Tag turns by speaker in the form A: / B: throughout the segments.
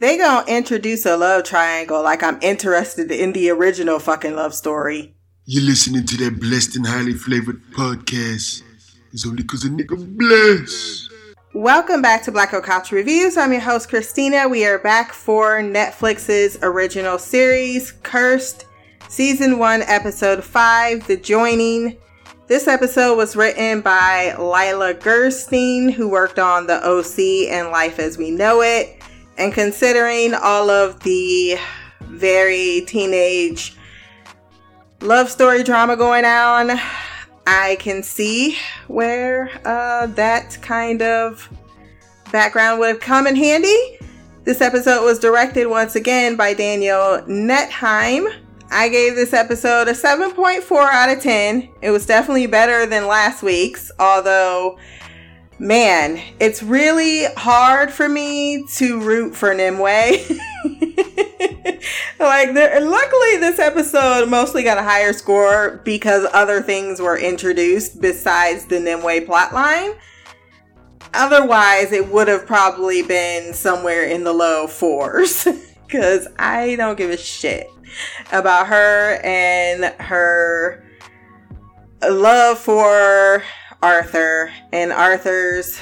A: They gonna introduce a love triangle like I'm interested in the original fucking love story.
B: You're listening to that blessed and highly flavored podcast. It's only cause a nigga blessed.
A: Welcome back to Black Girl Couch Reviews. I'm your host, Christina. We are back for Netflix's original series, Cursed, Season 1, Episode 5, The Joining. This episode was written by Leila Gerstein, who worked on The OC and Life as We Know It. And considering all of the very teenage love story drama going on, I can see where uh, that kind of background would have come in handy. This episode was directed once again by Daniel Nettheim. I gave this episode a 7.4 out of 10. It was definitely better than last week's, although man, it's really hard for me to root for Nimue. like, luckily, this episode mostly got a higher score because other things were introduced besides the Nimue plotline. Otherwise, it would have probably been somewhere in the low fours because I don't give a shit about her and her love for Arthur and Arthur's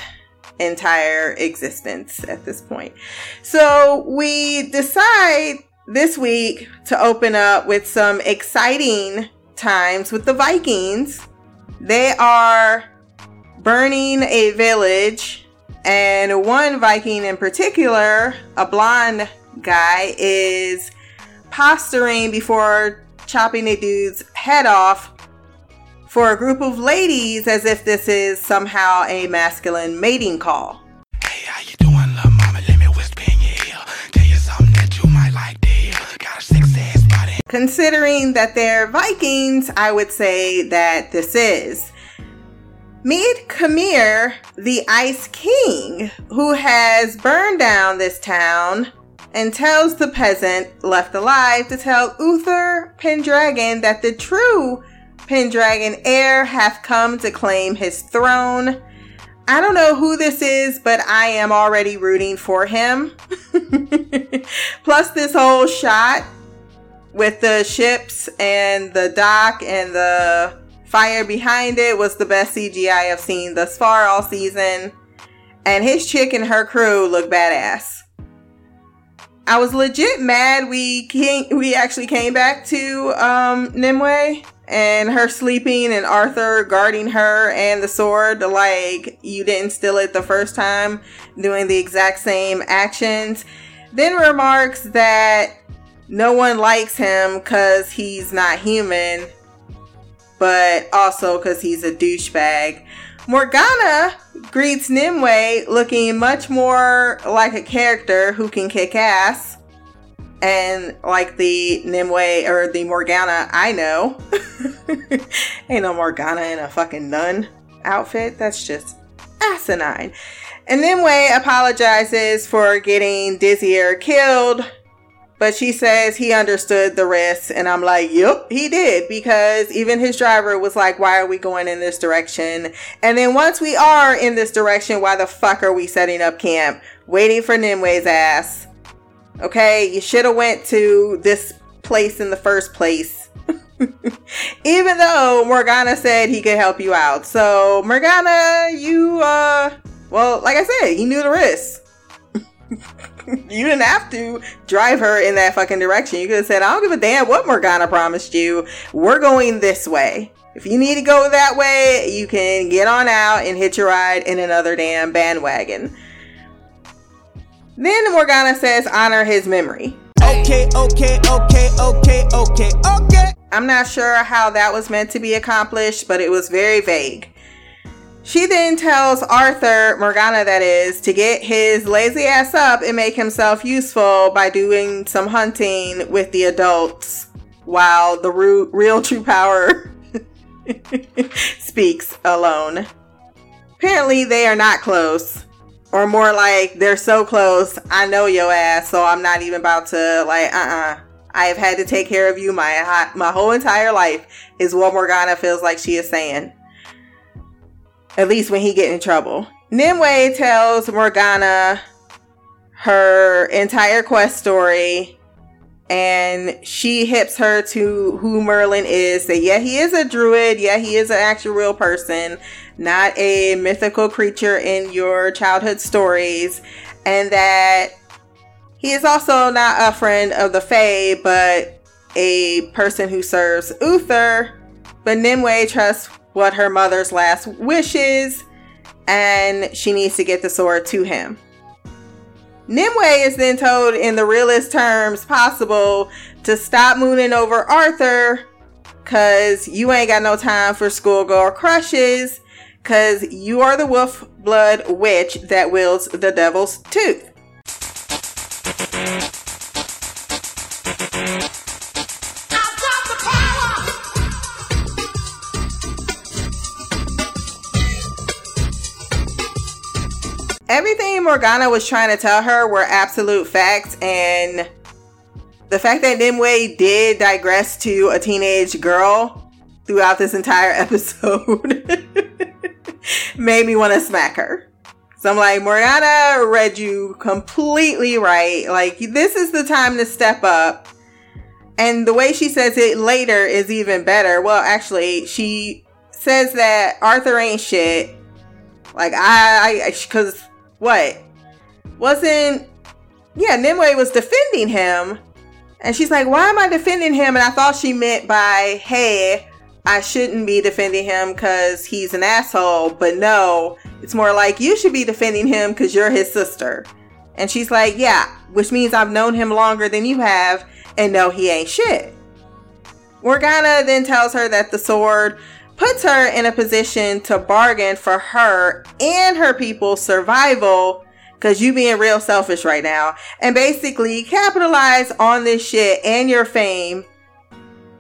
A: entire existence at this point. So we decide this week to open up with some exciting times with the Vikings. They are burning a village, and one Viking in particular, a blonde guy, is posturing before chopping a dude's head off for a group of ladies as if this is somehow a masculine mating call.
C: Hey, how you doing, little mama? Let me whisper in your ear. Tell you something that you might like to hear. Got a six ass body.
A: Considering that they're Vikings, I would say that this is. Meet Kymir, the Ice King, who has burned down this town and tells the peasant left alive to tell Uther Pendragon that the true Pendragon heir hath come to claim his throne. I don't know who this is, but I am already rooting for him. Plus, this whole shot with the ships and the dock and the fire behind it was the best CGI I've seen thus far all season. And his chick and her crew look badass. I was legit mad we came, we actually came back to um, Nimue and her sleeping and Arthur guarding her and the sword. Like you didn't steal it the first time doing the exact same actions. Then remarks that no one likes him cuz he's not human but also cuz he's a douchebag Morgana greets Nimue looking much more like a character who can kick ass and like the Nimue or the Morgana I know. Ain't no Morgana in a fucking nun outfit. That's just asinine. And Nimue apologizes for getting Dizzier killed, but she says he understood the risks. And I'm like, yep, he did. Because even his driver was like, why are we going in this direction? And then once we are in this direction, why the fuck are we setting up camp? Waiting for Nimue's ass Okay, you should have went to this place in the first place. Even though Morgana said he could help you out. So, Morgana, you uh well, like I said, he knew the risks. you didn't have to drive her in that fucking direction. You could have said, I don't give a damn what Morgana promised you. We're going this way. If you need to go that way, you can get on out and hitch a ride in another damn bandwagon. Then Morgana says, honor his memory.
C: Okay, okay, okay, okay, okay, okay.
A: I'm not sure how that was meant to be accomplished, but it was very vague. She then tells Arthur, Morgana that is, to get his lazy ass up and make himself useful by doing some hunting with the adults while the real true power speaks alone. Apparently, they are not close. Or more like they're so close i know your ass so i'm not even about to like uh-uh. I have had to take care of you my my whole entire life is what morgana feels like she is saying at least when he get in trouble nimue tells morgana her entire quest story and she hips her to who Merlin is. That yeah, he is a druid. Yeah, he is an actual real person, not a mythical creature in your childhood stories, and that he is also not a friend of the Fae, but a person who serves Uther. But Nimue trusts what her mother's last wishes, and she needs to get the sword to him. Nimue is then told in the realest terms possible to stop mooning over Arthur because you ain't got no time for schoolgirl crushes because you are the wolf blood witch that wields the devil's tooth. Everything Morgana was trying to tell her were absolute facts, and the fact that Nimue did digress to a teenage girl throughout this entire episode made me want to smack her. So I'm like, Morgana read you completely right. Like, this is the time to step up. And the way she says it later is even better. Well, actually, she says that Arthur ain't shit. Like, I, I, cause what? Wasn't yeah, Nimue was defending him. And she's like, Why am I defending him? And I thought she meant by, hey, I shouldn't be defending him because he's an asshole. But no, it's more like you should be defending him because you're his sister. And she's like, Yeah, which means I've known him longer than you have, and no, he ain't shit. Morgana then tells her that the sword puts her in a position to bargain for her and her people's survival because you being real selfish right now and basically capitalize on this shit and your fame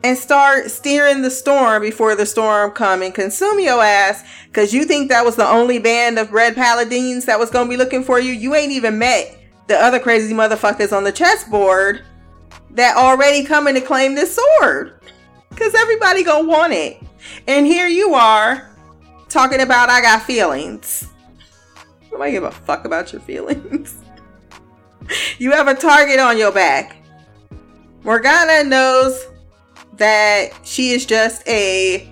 A: and start steering the storm before the storm come and consume your ass because you think that was the only band of red paladins that was gonna be looking for you? You ain't even met the other crazy motherfuckers on the chessboard that already coming to claim this sword because everybody gonna want it and here you are talking about I got feelings. Nobody give a fuck about your feelings. you have a target on your back. Morgana knows that she is just a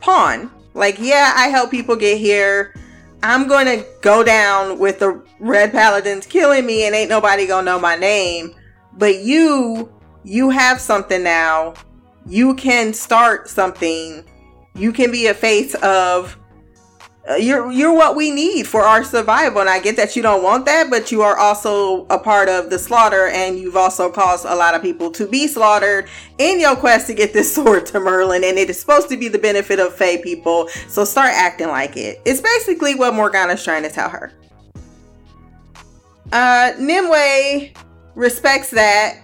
A: pawn. Like, yeah, I help people get here. I'm to go down with the Red Paladins killing me and ain't nobody to know my name. But you, you have something now. You can start something you can be a face of uh, you're you're what we need for our survival. And i get that you don't want that but you are also a part of the slaughter and you've also caused a lot of people to be slaughtered in your quest to get this sword to merlin and it is supposed to be the benefit of Fae people. So start acting like it. It's basically what morgana's trying to tell her. Uh nimue respects that.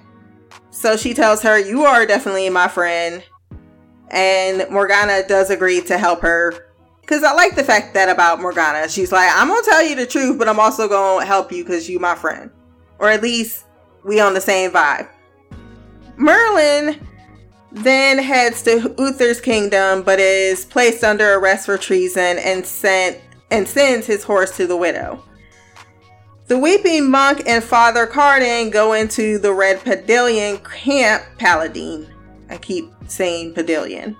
A: So she tells her you are definitely my friend and Morgana does agree to help her. Because I like the fact that about Morgana. She's like, I'm to tell you the truth, but I'm also to help you because you my friend. Or at least we on the same vibe. Merlin then heads to Uther's kingdom, but is placed under arrest for treason and sent and sends his horse to the widow. The weeping monk and Father Carden go into the Red Pavilion camp Paladin. I keep saying pavilion,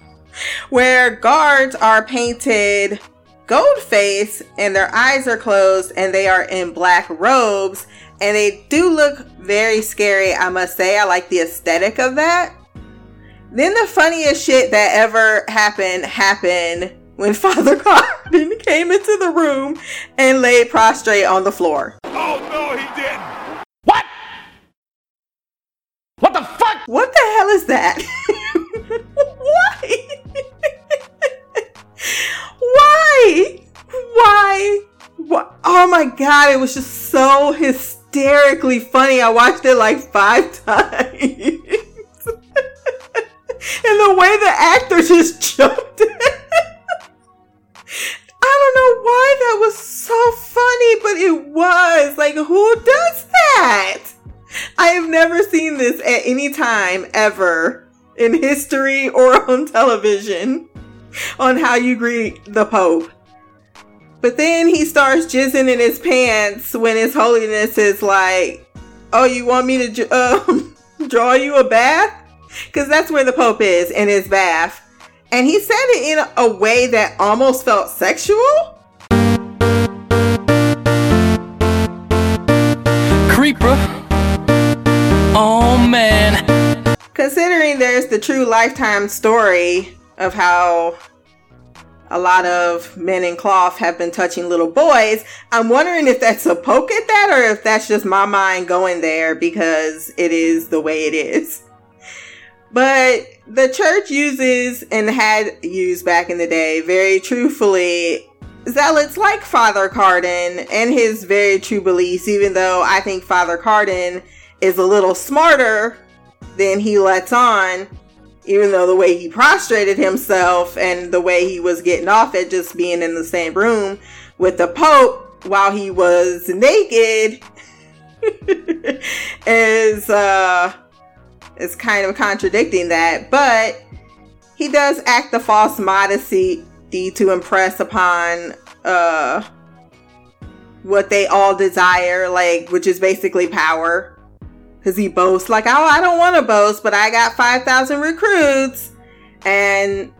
A: where guards are painted gold face and their eyes are closed and they are in black robes and they do look very scary, I must say. I like the aesthetic of that. Then the funniest shit that ever happened happened when Father Carden came into the room and laid prostrate on the floor.
D: Oh no, he didn't.
C: What? What the fuck?
A: What the hell is that? Why? Why? Why? Oh my god, it was just so hysterically funny. I watched it like five times. and the way the actor just jumped in. I don't know why that was so funny, but it was. Like, who does that? I have never seen this at any time ever in history or on television on how you greet the Pope. But then he starts jizzing in his pants when His Holiness is like, "Oh, you want me to um, draw you a bath?" Because that's where the Pope is in his bath, and he said it in a way that almost felt sexual. Considering there's the true lifetime story of how a lot of men in cloth have been touching little boys. I'm wondering if that's a poke at that or if that's just my mind going there because it is the way it is. But the church uses and had used back in the day very truthfully zealots like Father Carden and his very true beliefs, even though I think Father Carden is a little smarter than he lets on even though the way he prostrated himself and the way he was getting off at just being in the same room with the Pope while he was naked is uh is kind of contradicting that. But he does act the false modesty to impress upon uh what they all desire, like which is basically power because he boasts like, "Oh, I don't want to boast, but I got five thousand recruits," and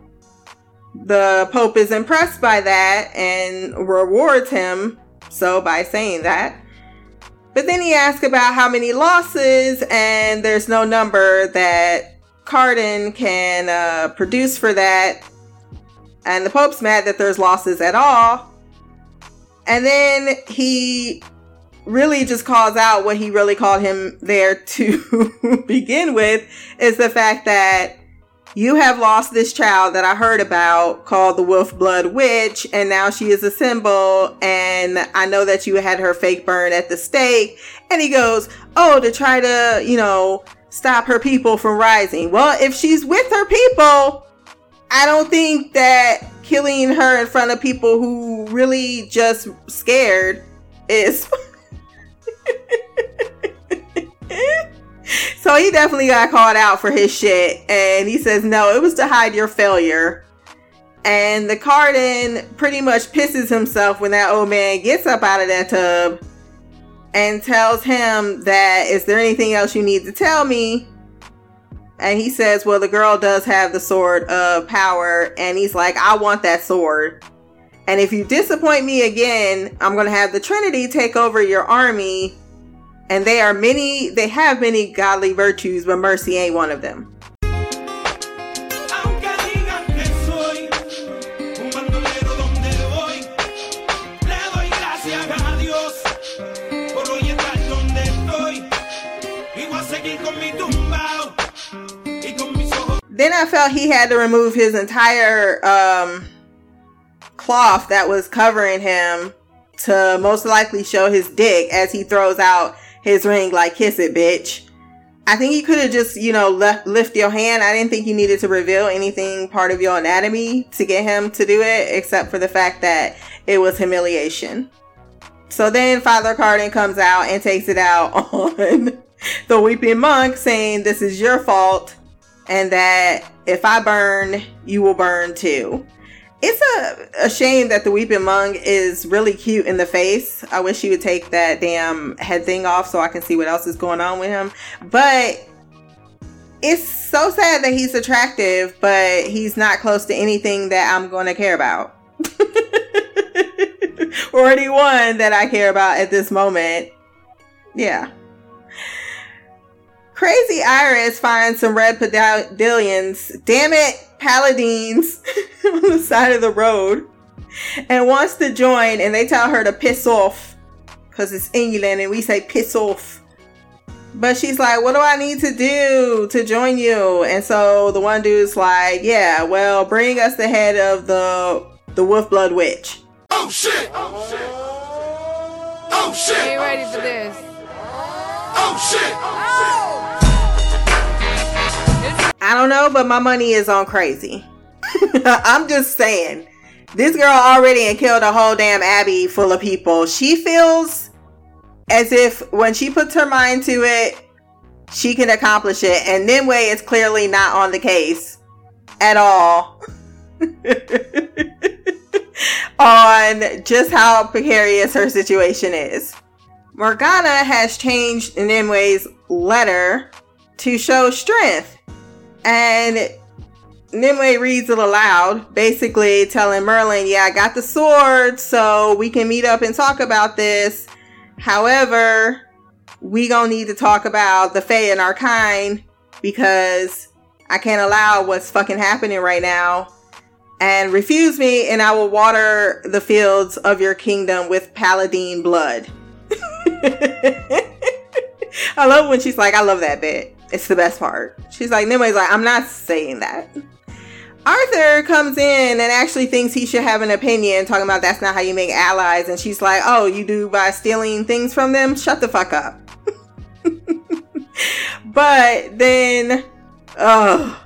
A: the Pope is impressed by that and rewards him so by saying that. But then he asks about how many losses, and there's no number that Carden can uh, produce for that. And the Pope's mad that there's losses at all. And then he really just calls out what he really called him there to begin with is the fact that you have lost this child that I heard about called the Wolf Blood Witch, and now she is a symbol. And I know that you had her fake burn at the stake. And he goes, Oh, to try to, you know, stop her people from rising. Well, if she's with her people, I don't think that killing her in front of people who really just scared is so he definitely got called out for his shit. And he says, no, it was to hide your failure. And the Carden pretty much pisses himself when that old man gets up out of that tub and tells him that, is there anything else you need to tell me? And he says, well, the girl does have the sword of power. And he's like, I want that sword. And if you disappoint me again, I'm going to have the Trinity take over your army and they are many they have many godly virtues but mercy ain't one of them. Then I felt he had to remove his entire um, cloth that was covering him to most likely show his dick as he throws out his ring like kiss it, bitch. I think you could have just, you know, left, lift your hand. I didn't think you needed to reveal anything part of your anatomy to get him to do it, except for the fact that it was humiliation. So then Father Carden comes out and takes it out on the weeping monk, saying, This is your fault, and that if I burn, you will burn too it's a, a shame that the weeping monk is really cute in the face. I wish he would take that damn head thing off so I can see what else is going on with him. But it's so sad that he's attractive, but he's not close to anything that I'm going to care about. or anyone that I care about at this moment. Yeah. Crazy Iris finds some red pedillions. Damn it, paladins on the side of the road and wants to join and they tell her to piss off because it's England and we say piss off. But she's like, what do I need to do to join you? And so the one dude's like, yeah, well, bring us the head of the the wolf blood witch.
B: Oh shit! Oh shit! Oh shit!
E: Get ready for this.
B: Oh shit!
E: Oh!
A: I don't know, but my money is on crazy. I'm just saying. This girl already killed a whole damn abbey full of people. She feels as if when she puts her mind to it, she can accomplish it. And Nimue is clearly not on the case at all. on just how precarious her situation is. Morgana has changed Nimue's letter to show strength. And Nimue reads it aloud, basically telling Merlin, Yeah, I got the sword, so we can meet up and talk about this. However, we gonna need to talk about the Fae and our kind because I can't allow what's fucking happening right now. And refuse me, and I will water the fields of your kingdom with paladin blood. I love when she's like, I love that bit. It's the best part. She's like, Nimue's like, I'm not saying that. Arthur comes in and actually thinks he should have an opinion, talking about that's not how you make allies. And she's like, Oh, you do by stealing things from them? Shut the fuck up. but then, oh,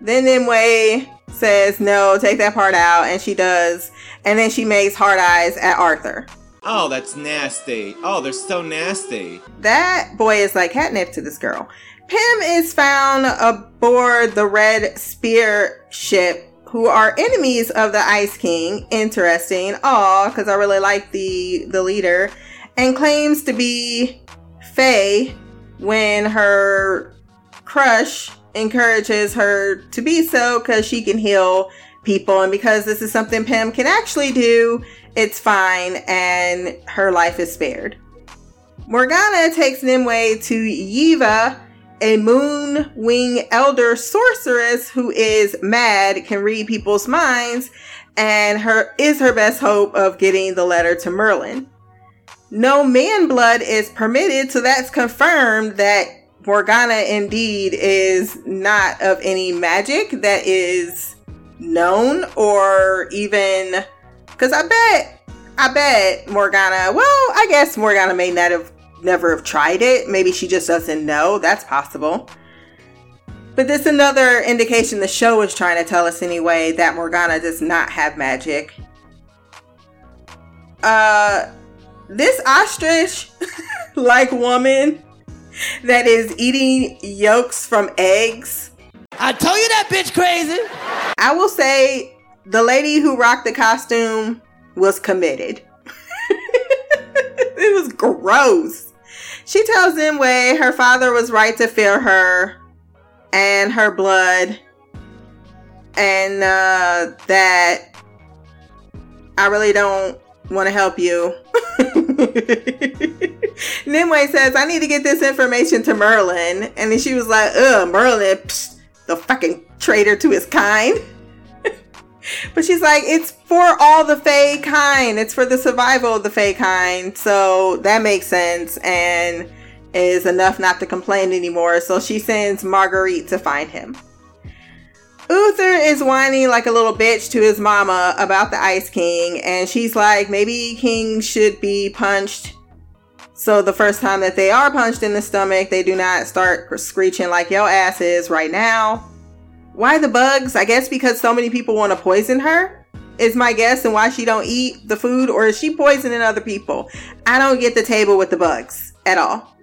A: then Nimue says, No, take that part out. And she does. And then she makes hard eyes at Arthur.
E: Oh, that's nasty. Oh, they're so nasty.
A: That boy is like catnip to this girl. Pym is found aboard the Red Spear ship, who are enemies of the Ice King. Interesting. Aw, because I really like the the leader, and claims to be Fae when her crush encourages her to be so because she can heal people, and because this is something Pym can actually do, it's fine, and her life is spared. Morgana takes Nimue to Yeva a moon wing elder sorceress who is mad, can read people's minds, and her is her best hope of getting the letter to Merlin. No man blood is permitted, so that's confirmed that Morgana indeed is not of any magic that is known or even because I bet I bet Morgana well I guess Morgana may not have never have tried it. Maybe she just doesn't know. That's possible. But this another indication the show is trying to tell us anyway that Morgana does not have magic. Uh this ostrich like woman that is eating yolks from eggs.
F: I told you that bitch crazy.
A: I will say the lady who rocked the costume was committed. it was gross. She tells Nimue her father was right to fear her and her blood, and uh, that I really don't want to help you. Nimue says, I need to get this information to Merlin. And then she was like, ugh, Merlin, the fucking traitor to his kind. But she's like, it's for all the Fae kind. It's for the survival of the Fae kind. So that makes sense and is enough not to complain anymore. So she sends Marguerite to find him. Uther is whining like a little bitch to his mama about the Ice King, and she's like, maybe King should be punched. So the first time that they are punched in the stomach, they do not start screeching like yo asses right now. Why the bugs? I guess because so many people want to poison her is my guess and why she don't eat the food or is she poisoning other people? I don't get the table with the bugs at all.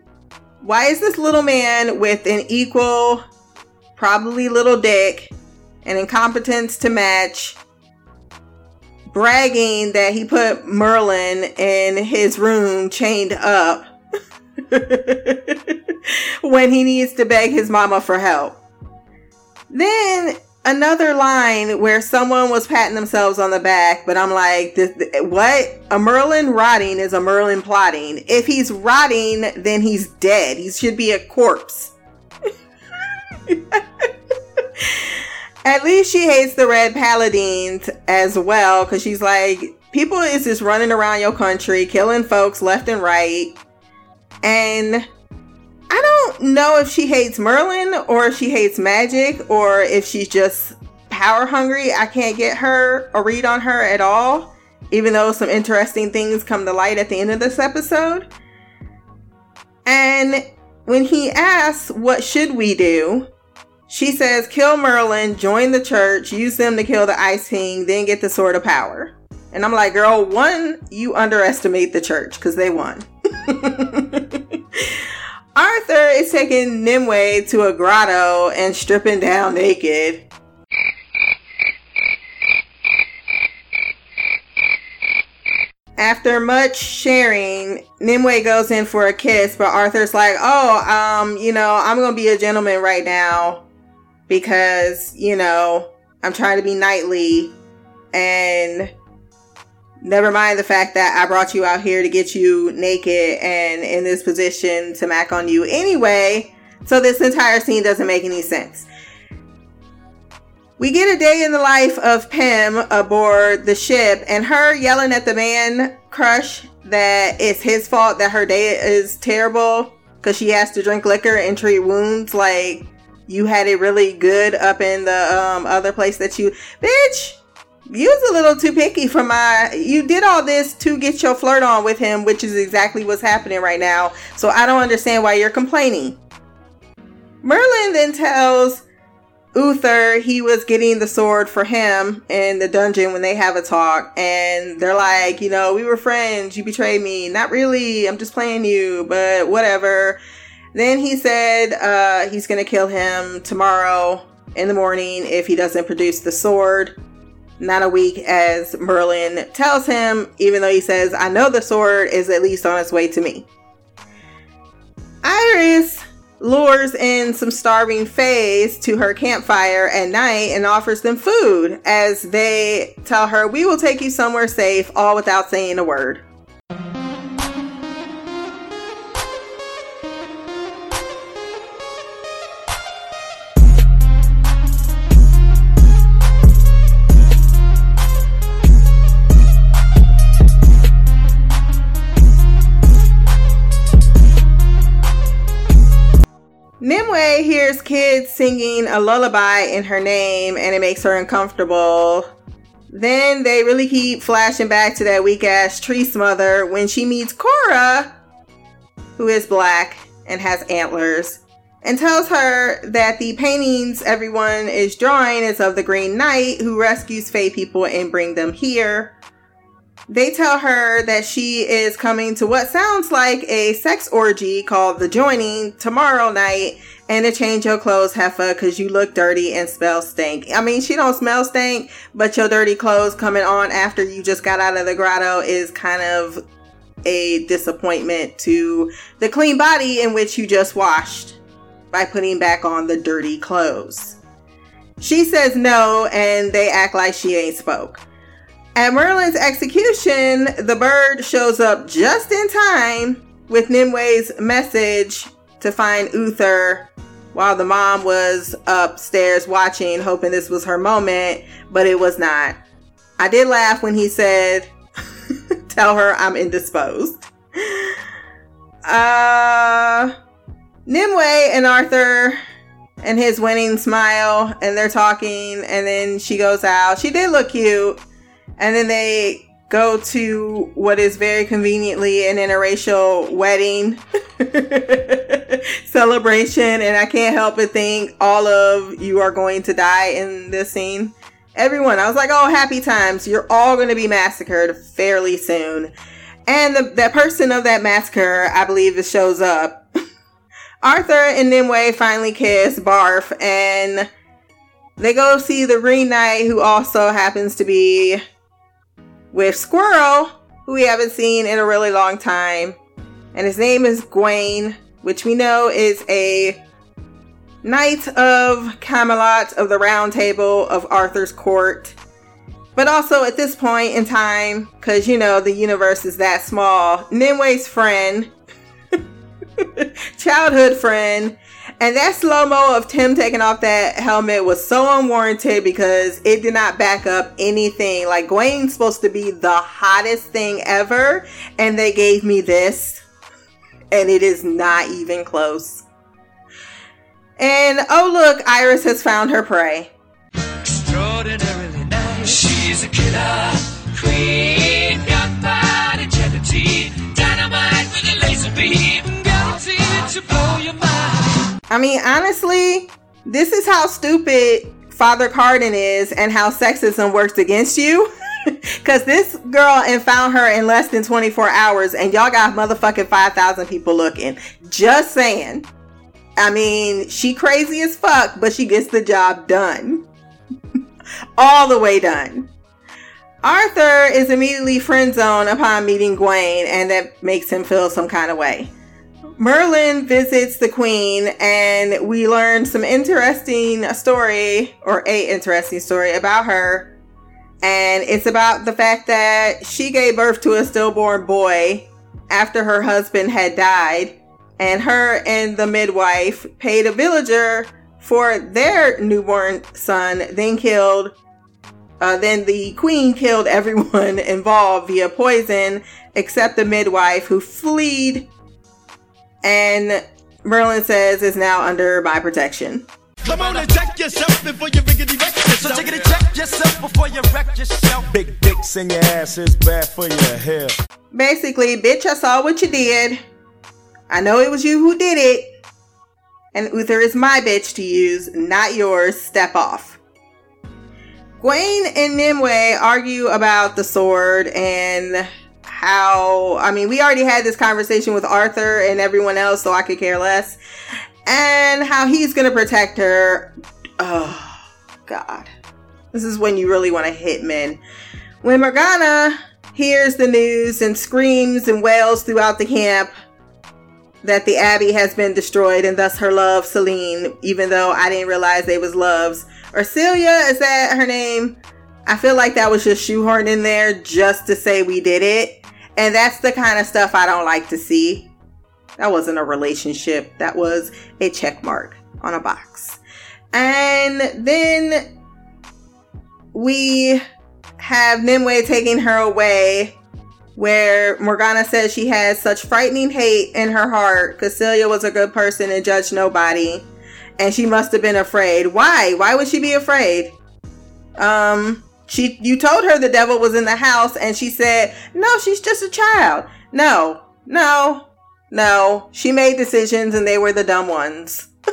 A: Why is this little man with an equal probably little dick and incompetence to match bragging that he put Merlin in his room chained up when he needs to beg his mama for help. Then another line where someone was patting themselves on the back, but I'm like, this, what? A Merlin rotting is a Merlin plotting. If he's rotting, then he's dead. He should be a corpse. At least she hates the red paladins as well, because she's like, people is just running around your country, killing folks left and right. And I don't know if she hates Merlin or if she hates magic or if she's just power hungry. I can't get her a read on her at all, even though some interesting things come to light at the end of this episode. And when he asks, What should we do? She says, Kill Merlin, join the church, use them to kill the Ice King, then get the Sword of Power. And I'm like, Girl, one, you underestimate the church because they won. Arthur is taking Nimue to a grotto and stripping down naked. After much sharing, Nimue goes in for a kiss, but Arthur's like, "Oh, um, you know, I'm going to be a gentleman right now because, you know, I'm trying to be knightly and never mind the fact that I brought you out here to get you naked and in this position to mac on you anyway. So this entire scene doesn't make any sense. We get a day in the life of Pym aboard the ship and her yelling at the man crush that it's his fault that her day is terrible because she has to drink liquor and treat wounds like you had it really good up in the um, other place that you bitch you was a little too picky for my you did all this to get your flirt on with him which is exactly what's happening right now. So i don't understand why you're complaining. Merlin then tells uther he was getting the sword for him in the dungeon when they have a talk and they're like you know we were friends you betrayed me. Not really i'm just playing you but whatever. Then he said uh, he's gonna kill him tomorrow in the morning if he doesn't produce the sword not a week as Merlin tells him, even though he says, I know the sword is at least on its way to me. Iris lures in some starving fays to her campfire at night and offers them food as they tell her, We will take you somewhere safe, all without saying a word. Singing a lullaby in her name and it makes her uncomfortable. Then they really keep flashing back to that weak ass tree smother when she meets Cora, who is black and has antlers, and tells her that the paintings everyone is drawing is of the Green Knight who rescues Fae people and bring them here. They tell her that she is coming to what sounds like a sex orgy called The Joining tomorrow night and to change your clothes, Heffa, because you look dirty and smell stink. I mean, she don't smell stink, but your dirty clothes coming on after you just got out of the grotto is kind of a disappointment to the clean body in which you just washed by putting back on the dirty clothes. She says no, and they act like she ain't spoke. At Merlin's execution, the bird shows up just in time with Nimue's message to find Uther while the mom was upstairs watching, hoping this was her moment, but it was not. I did laugh when he said, Tell her I'm indisposed. Uh, Nimue and Arthur and his winning smile, and they're talking, and then she goes out. She did look cute and then they go to what is very conveniently an interracial wedding celebration and i can't help but think all of you are going to die in this scene. Everyone i was like oh happy times. You're all going to be massacred fairly soon. And the, that person of that massacre i believe it shows up. Arthur and nimue finally kiss barf and they go see the green knight who also happens to be with Squirrel, who we haven't seen in a really long time. And his name is Gawain, which we know is a knight of Camelot of the Round Table of Arthur's court. But also at this point in time, because you know the universe is that small, Nimue's friend, childhood friend, and that slow mo of Tim taking off that helmet was so unwarranted because it did not back up anything. Like Gawain's supposed to be the hottest thing ever, and they gave me this, and it is not even close. And oh look, Iris has found her prey.
G: Extraordinarily nice. She's a killer queen, dynamite with a laser beam, guaranteed to blow your mind.
A: I mean, honestly, this is how stupid Father Carden is and how sexism works against you. Cause this girl and found her in less than 24 hours and y'all got motherfucking 5,000 people looking. Just saying. I mean, she crazy as fuck, but she gets the job done. All the way done. Arthur is immediately friend zoned upon meeting Gwaine, and that makes him feel some kind of way. Merlin visits the queen, and we learn some interesting story, or a interesting story about her. And it's about the fact that she gave birth to a stillborn boy after her husband had died, and her and the midwife paid a villager for their newborn son, then killed. Uh, then the queen killed everyone involved via poison except the midwife who fled and Merlin says is now under my protection.
H: Come on and check yourself before you riggedy wreck yourself. So take it and check yourself before you wreck yourself.
I: Big dicks in your ass is bad for your hair.
A: Basically, bitch, I saw what you did. I know it was you who did it. And Uther is my bitch to use, not yours. Step off. Gwaine and Nimue argue about the sword and how I mean we already had this conversation with Arthur and everyone else, so I could care less. And how he's gonna protect her. Oh God. This is when you really want to hit men. When Morgana hears the news and screams and wails throughout the camp that the abbey has been destroyed and thus her love Celine, even though I didn't realize they was loves. Or Celia, is that her name? I feel like that was just shoehorned in there just to say we did it. And that's the kind of stuff I don't like to see. That wasn't a relationship, that was a check mark on a box. And then we have Nimue taking her away, where Morgana says she has such frightening hate in her heart because Celia was a good person and judged nobody. And she must have been afraid. Why? Why would she be afraid? Um, she you told her the devil was in the house and she said, "No, she's just a child." No. No. No. She made decisions and they were the dumb ones.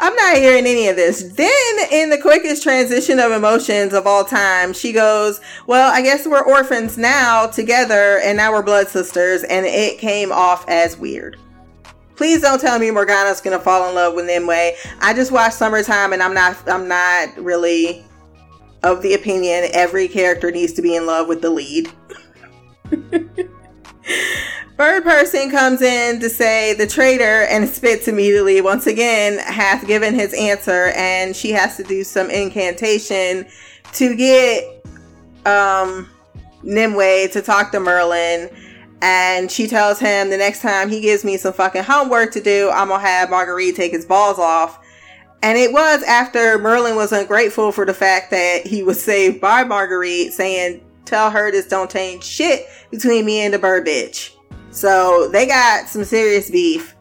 A: I'm not hearing any of this. Then, in the quickest transition of emotions of all time, she goes, Well, I guess we're orphans now together, and now we're blood sisters, and it came off as weird. Please don't tell me Morgana's gonna fall in love with Nimue. I just watched Summertime, and I'm not, I'm not really of the opinion every character needs to be in love with the lead. Third person comes in to say the traitor and spits immediately once again hath given his answer and she has to do some incantation to get um Nimue to talk to Merlin and she tells him the next time he gives me some fucking homework to do, I'm gonna have Marguerite take his balls off. And it was after Merlin was ungrateful for the fact that he was saved by Marguerite, saying, Tell her this don't change shit between me and the bird bitch. So they got some serious beef.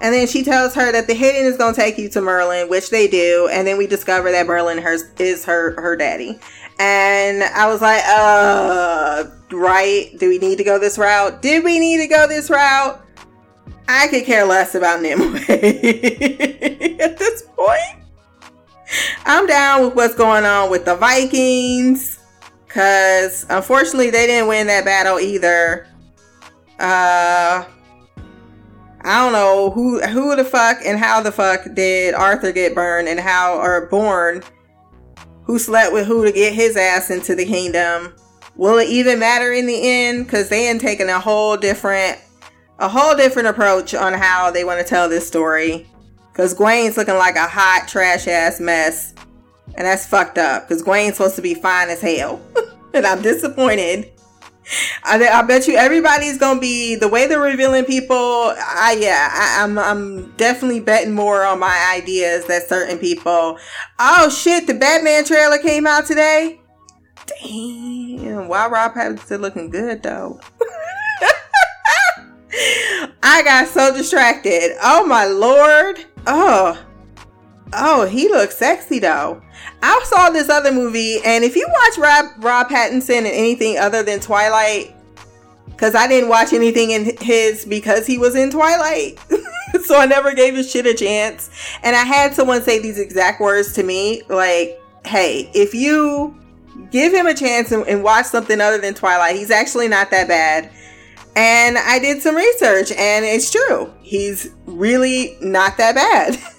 A: And then she tells her that the hidden is gonna take you to Merlin, which they do, and then we discover that Merlin her, is her her daddy. And I was like, uh, right? Do we need to go this route? Did we need to go this route? I could care less about Nimue at this point. I'm down with what's going on with the Vikings because unfortunately they didn't win that battle either. Uh, I don't know who who the fuck and how the fuck did Arthur get burned and how or born. Who slept with who to get his ass into the kingdom? Will it even matter in the end? Because they ain't taking a whole different a whole different approach on how they want to tell this story. Because Gwaine's looking like a hot, trash ass mess. And that's fucked up. Because Gwaine's supposed to be fine as hell. and I'm disappointed. I, I, bet you everybody's gonna be the way they're revealing people. I yeah, I, I'm I'm definitely betting more on my ideas that certain people. Oh shit! The Batman trailer came out today. Damn! Why Rob Pattinson looking good though? I got so distracted. Oh my lord. Oh. Oh, he looks sexy though. I saw this other movie, and if you watch Rob Rob Pattinson in anything other than Twilight, because I didn't watch anything in his because he was in Twilight. so I never gave his shit a chance. And I had someone say these exact words to me like, hey, if you give him a chance and, and watch something other than Twilight, he's actually not that bad. And I did some research and it's true. He's really not that bad.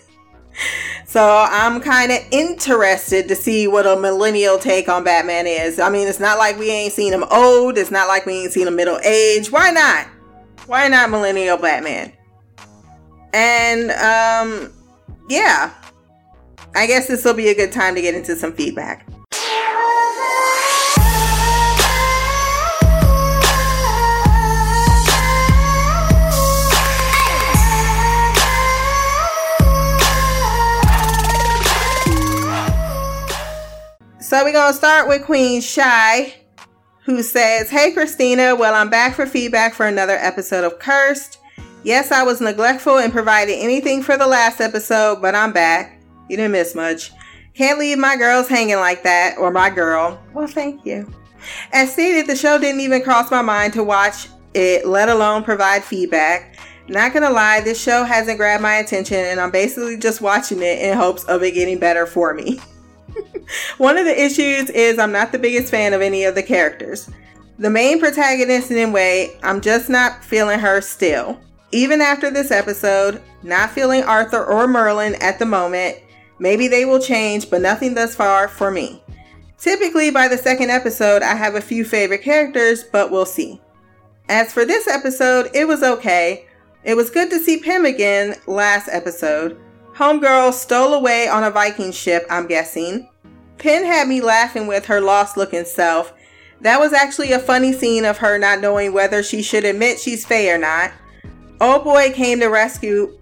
A: So I'm kind of interested to see what a millennial take on Batman is. I mean, it's not like we ain't seen him old. It's not like we ain't seen him middle age. Why not? Why not millennial Batman? And um, yeah, I guess this will be a good time to get into some feedback. So we're gonna start with Queen Shy, who says, Hey Christina, well, I'm back for feedback for another episode of Cursed. Yes, I was neglectful and provided anything for the last episode, but I'm back. You didn't miss much. Can't leave my girls hanging like that, or my girl. Well, thank you. As stated, the show didn't even cross my mind to watch it, let alone provide feedback. Not gonna lie, this show hasn't grabbed my attention, and I'm basically just watching it in hopes of it getting better for me. One of the issues is I'm not the biggest fan of any of the characters. The main protagonist, Nimue, I'm just not feeling her still. Even after this episode, not feeling Arthur or Merlin at the moment. Maybe they will change, but nothing thus far for me. Typically, by the second episode, I have a few favorite characters, but we'll see. As for this episode, it was okay. It was good to see Pym again last episode. Homegirl stole away on a Viking ship, I'm guessing. Pym had me laughing with her lost looking self. That was actually a funny scene of her not knowing whether she should admit she's Fae or not. Old boy came to rescue,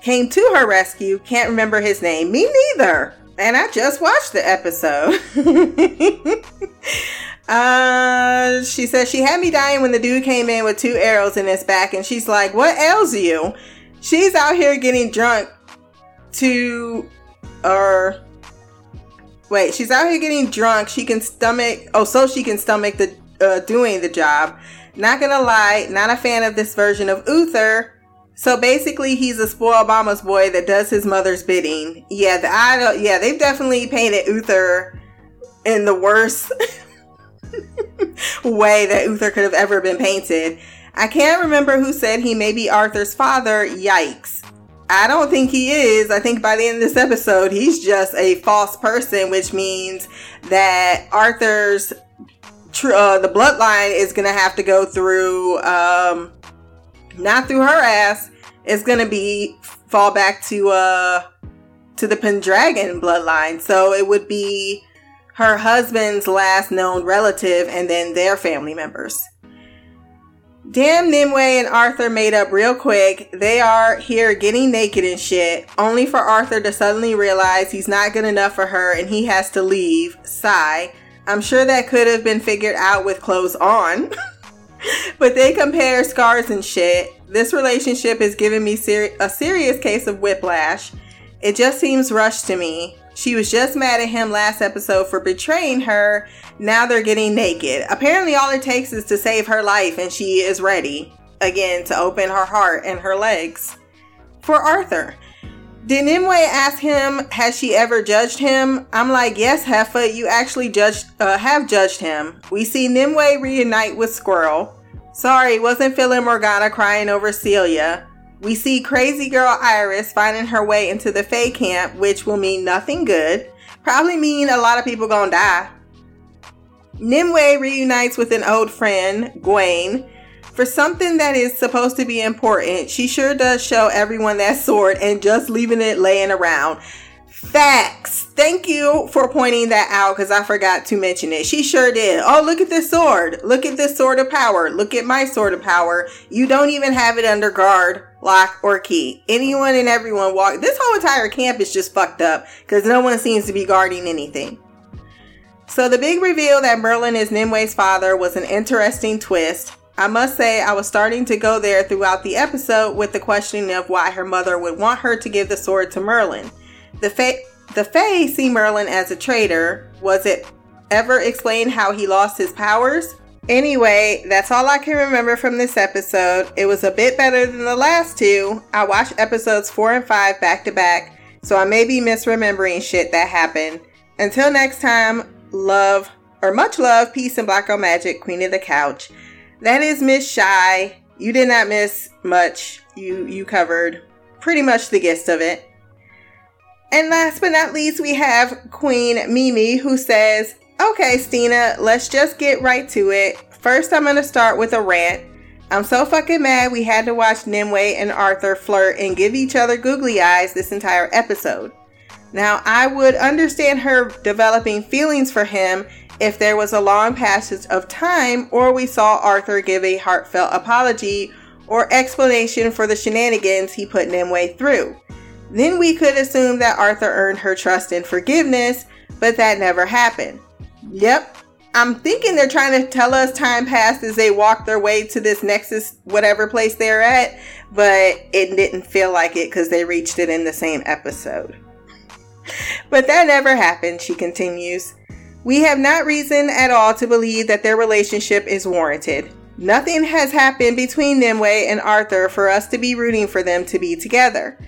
A: came to her rescue. Can't remember his name. Me neither. And I just watched the episode. uh, she said she had me dying when the dude came in with two arrows in his back, and she's like, "What ails you?" She's out here getting drunk to, or wait, she's out here getting drunk. She can stomach. Oh, so she can stomach the uh, doing the job. Not gonna lie, not a fan of this version of Uther. So basically, he's a spoiled mama's boy that does his mother's bidding. Yeah, the, I don't, yeah, they've definitely painted Uther in the worst way that Uther could have ever been painted. I can't remember who said he may be Arthur's father. Yikes. I don't think he is. I think by the end of this episode, he's just a false person, which means that Arthur's uh, the bloodline is gonna have to go through, um, not through her ass. It's gonna be fall back to uh to the Pendragon bloodline. So it would be her husband's last known relative and then their family members. Damn, Nimue and Arthur made up real quick. They are here getting naked and shit, only for Arthur to suddenly realize he's not good enough for her and he has to leave. Sigh. I'm sure that could have been figured out with clothes on. but they compare scars and shit. This relationship is giving me ser- a serious case of whiplash. It just seems rushed to me. She was just mad at him last episode for betraying her. Now they're getting naked. Apparently, all it takes is to save her life, and she is ready again to open her heart and her legs for Arthur. Did Nimue ask him, has she ever judged him? I'm like, yes, Heffa, you actually judged, uh, have judged him. We see Nimue reunite with Squirrel. Sorry, wasn't feeling Morgana crying over Celia. We see crazy girl Iris finding her way into the Fae camp, which will mean nothing good. Probably mean a lot of people gonna die. Nimue reunites with an old friend, Gwen. For something that is supposed to be important, she sure does show everyone that sword and just leaving it laying around. Facts. Thank you for pointing that out because I forgot to mention it. She sure did. Oh, look at this sword. Look at this sword of power. Look at my sword of power. You don't even have it under guard, lock, or key. Anyone and everyone walk. This whole entire camp is just fucked up because no one seems to be guarding anything. So the big reveal that Merlin is Nimue's father was an interesting twist. I must say, I was starting to go there throughout the episode with the questioning of why her mother would want her to give the sword to Merlin. The Fae, the Fae see Merlin as a traitor. Was it ever explained how he lost his powers? Anyway, that's all I can remember from this episode. It was a bit better than the last two. I watched episodes 4 and 5 back to back, so I may be misremembering shit that happened. Until next time, love, or much love, peace, and black girl magic, queen of the couch. That is Miss Shy. You did not miss much. You you covered pretty much the gist of it. And last but not least, we have Queen Mimi who says, Okay, Stina, let's just get right to it. First, I'm going to start with a rant. I'm so fucking mad we had to watch Nimue and Arthur flirt and give each other googly eyes this entire episode. Now, I would understand her developing feelings for him if there was a long passage of time or we saw Arthur give a heartfelt apology or explanation for the shenanigans he put Nimue through. Then we could assume that Arthur earned her trust and forgiveness, but that never happened. Yep, I'm thinking they're trying to tell us time passed as they walked their way to this Nexus, whatever place they're at, but it didn't feel like it because they reached it in the same episode. But that never happened, she continues. We have not reason at all to believe that their relationship is warranted. Nothing has happened between Nimue and Arthur for us to be rooting for them to be together.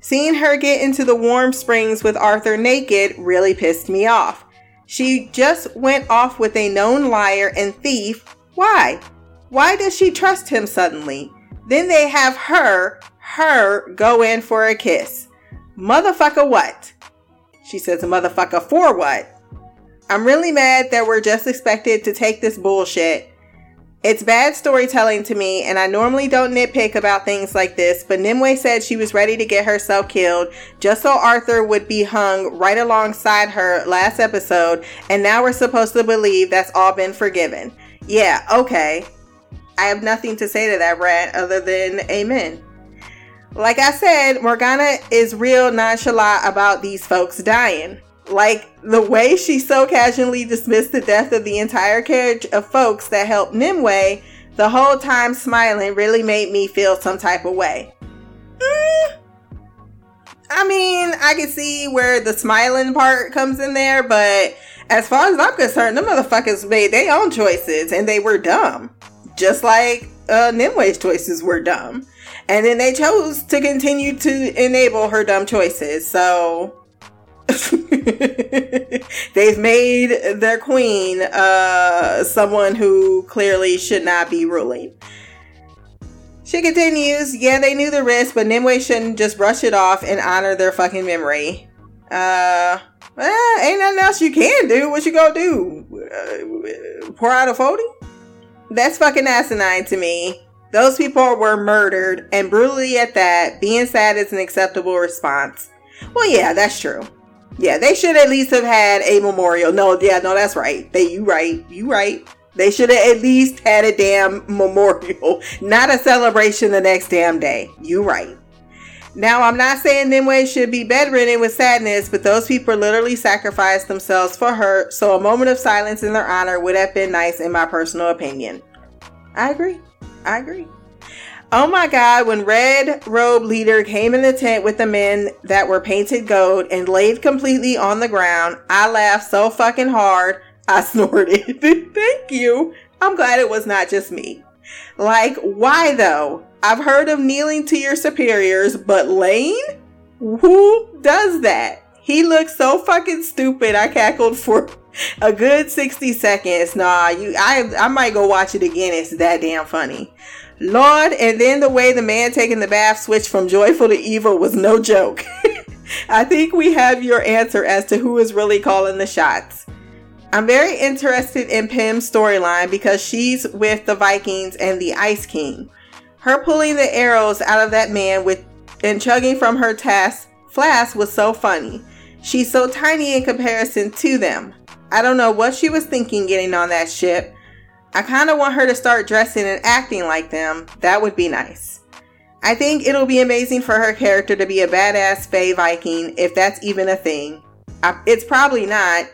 A: Seeing her get into the warm springs with Arthur naked really pissed me off. She just went off with a known liar and thief. Why? Why does she trust him suddenly? Then they have her, her, go in for a kiss. Motherfucker, what? She says, motherfucker, for what? I'm really mad that we're just expected to take this bullshit. It's bad storytelling to me, and I normally don't nitpick about things like this, but Nimue said she was ready to get herself killed just so Arthur would be hung right alongside her last episode, and now we're supposed to believe that's all been forgiven. Yeah, okay. I have nothing to say to that rant other than amen. Like I said, Morgana is real nonchalant about these folks dying. Like the way she so casually dismissed the death of the entire carriage of folks that helped Nimue the whole time smiling really made me feel some type of way. Mm, I mean, I can see where the smiling part comes in there, but as far as I'm concerned, the motherfuckers made their own choices and they were dumb. Just like uh, Nimue's choices were dumb. And then they chose to continue to enable her dumb choices. So they've made their queen uh, someone who clearly should not be ruling. She continues, yeah, they knew the risk, but Nimue shouldn't just brush it off and honor their fucking memory. Uh, well, ain't nothing else you can do. What you gonna do? Uh, pour out a 40? That's fucking asinine to me. Those people were murdered, and brutally at that, being sad is an acceptable response. Well, yeah, that's true. Yeah, they should at least have had a memorial. No, yeah, no, that's right. They, you right, you right. They should have at least had a damn memorial, not a celebration the next damn day. You right. Now, I'm not saying Nimue should be bedridden with sadness, but those people literally sacrificed themselves for her, so a moment of silence in their honor would have been nice, in my personal opinion. I agree. I agree. Oh my God, when Red Robe Leader came in the tent with the men that were painted gold and laid completely on the ground, I laughed so fucking hard, I snorted. Thank you. I'm glad it was not just me. Like, why though? I've heard of kneeling to your superiors, but Lane? Who does that? He looks so fucking stupid. I cackled for a good 60 seconds. Nah, you I I might go watch it again. It's that damn funny. Lord, and then the way the man taking the bath switched from joyful to evil was no joke. I think we have your answer as to who is really calling the shots. I'm very interested in Pym's storyline because she's with the Vikings and the Ice King. Her pulling the arrows out of that man with and chugging from her task flask was so funny. She's so tiny in comparison to them. I don't know what she was thinking getting on that ship. I kind of want her to start dressing and acting like them. That would be nice. I think it'll be amazing for her character to be a badass Fae Viking, if that's even a thing. I, it's probably not.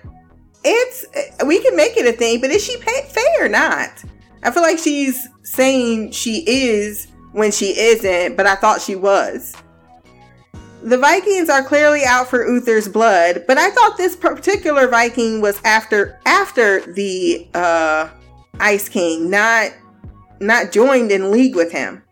A: It's eh, we can make it a thing, but is she Fae or not? I feel like she's saying she is when she isn't, but I thought she was. The Vikings are clearly out for Uther's blood, but I thought this particular Viking was after after the uh, Ice King, not not joined in league with him.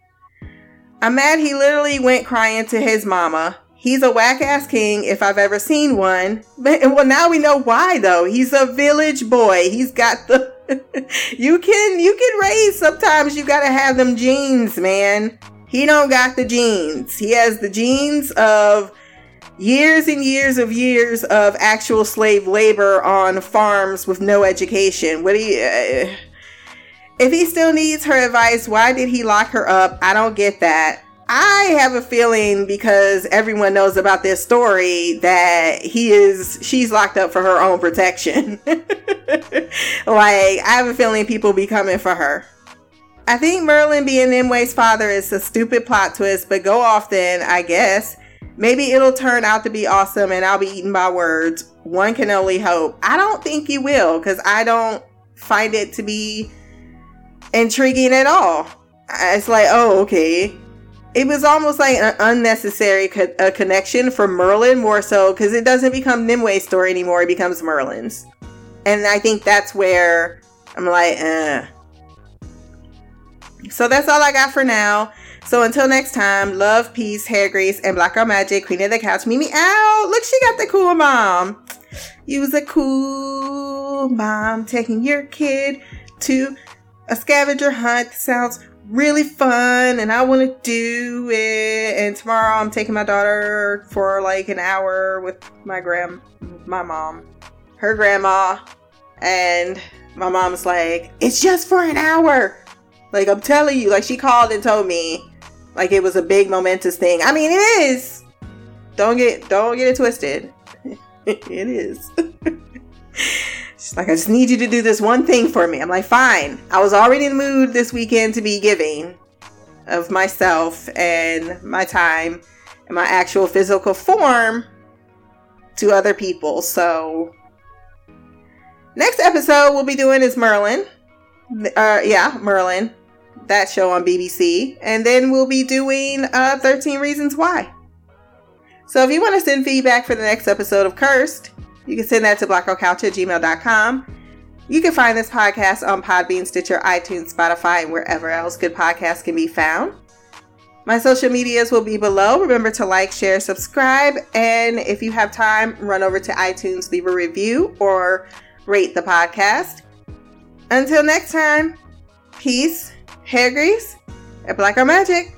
A: I'm mad he literally went crying to his mama. He's a whack ass king if I've ever seen one. But well now we know why though. He's a village boy. He's got the you can you can raise sometimes you gotta have them genes, man. He don't got the genes. He has the genes of years and years of years of actual slave labor on farms with no education. What do you? Uh, if he still needs her advice, why did he lock her up? I don't get that. I have a feeling because everyone knows about this story that he is she's locked up for her own protection. like I have a feeling people be coming for her. I think Merlin being Nimue's father is a stupid plot twist, but go off then, I guess. Maybe it'll turn out to be awesome and I'll be eaten by words. One can only hope. I don't think you will because I don't find it to be intriguing at all. It's like, oh, okay. It was almost like an unnecessary co- a connection for Merlin more so because it doesn't become Nimue's story anymore. It becomes Merlin's. And I think that's where I'm like, eh. So that's all I got for now. So until next time, love, peace, hair grease, and black girl magic. Queen of the couch, Mimi out. Look, she got the cool mom. You was a cool mom taking your kid to a scavenger hunt. Sounds really fun, and I want to do it. And tomorrow, I'm taking my daughter for like an hour with my grand, my mom, her grandma, and my mom's like, "It's just for an hour." Like I'm telling you, like she called and told me, like it was a big momentous thing. I mean, it is. Don't get don't get it twisted. it is. She's like, I just need you to do this one thing for me. I'm like, fine. I was already in the mood this weekend to be giving of myself and my time and my actual physical form to other people. So, next episode we'll be doing is Merlin. Uh, yeah, Merlin that show on BBC. And then we'll be doing uh, 13 Reasons Why. So if you want to send feedback for the next episode of Cursed, you can send that to blackgirlcouch at gmail.com. You can find this podcast on Podbean, Stitcher, iTunes, Spotify, and wherever else good podcasts can be found. My social medias will be below. Remember to like, share, subscribe, and if you have time, run over to iTunes, leave a review, or rate the podcast. Until next time, peace hair grease, and black girl magic.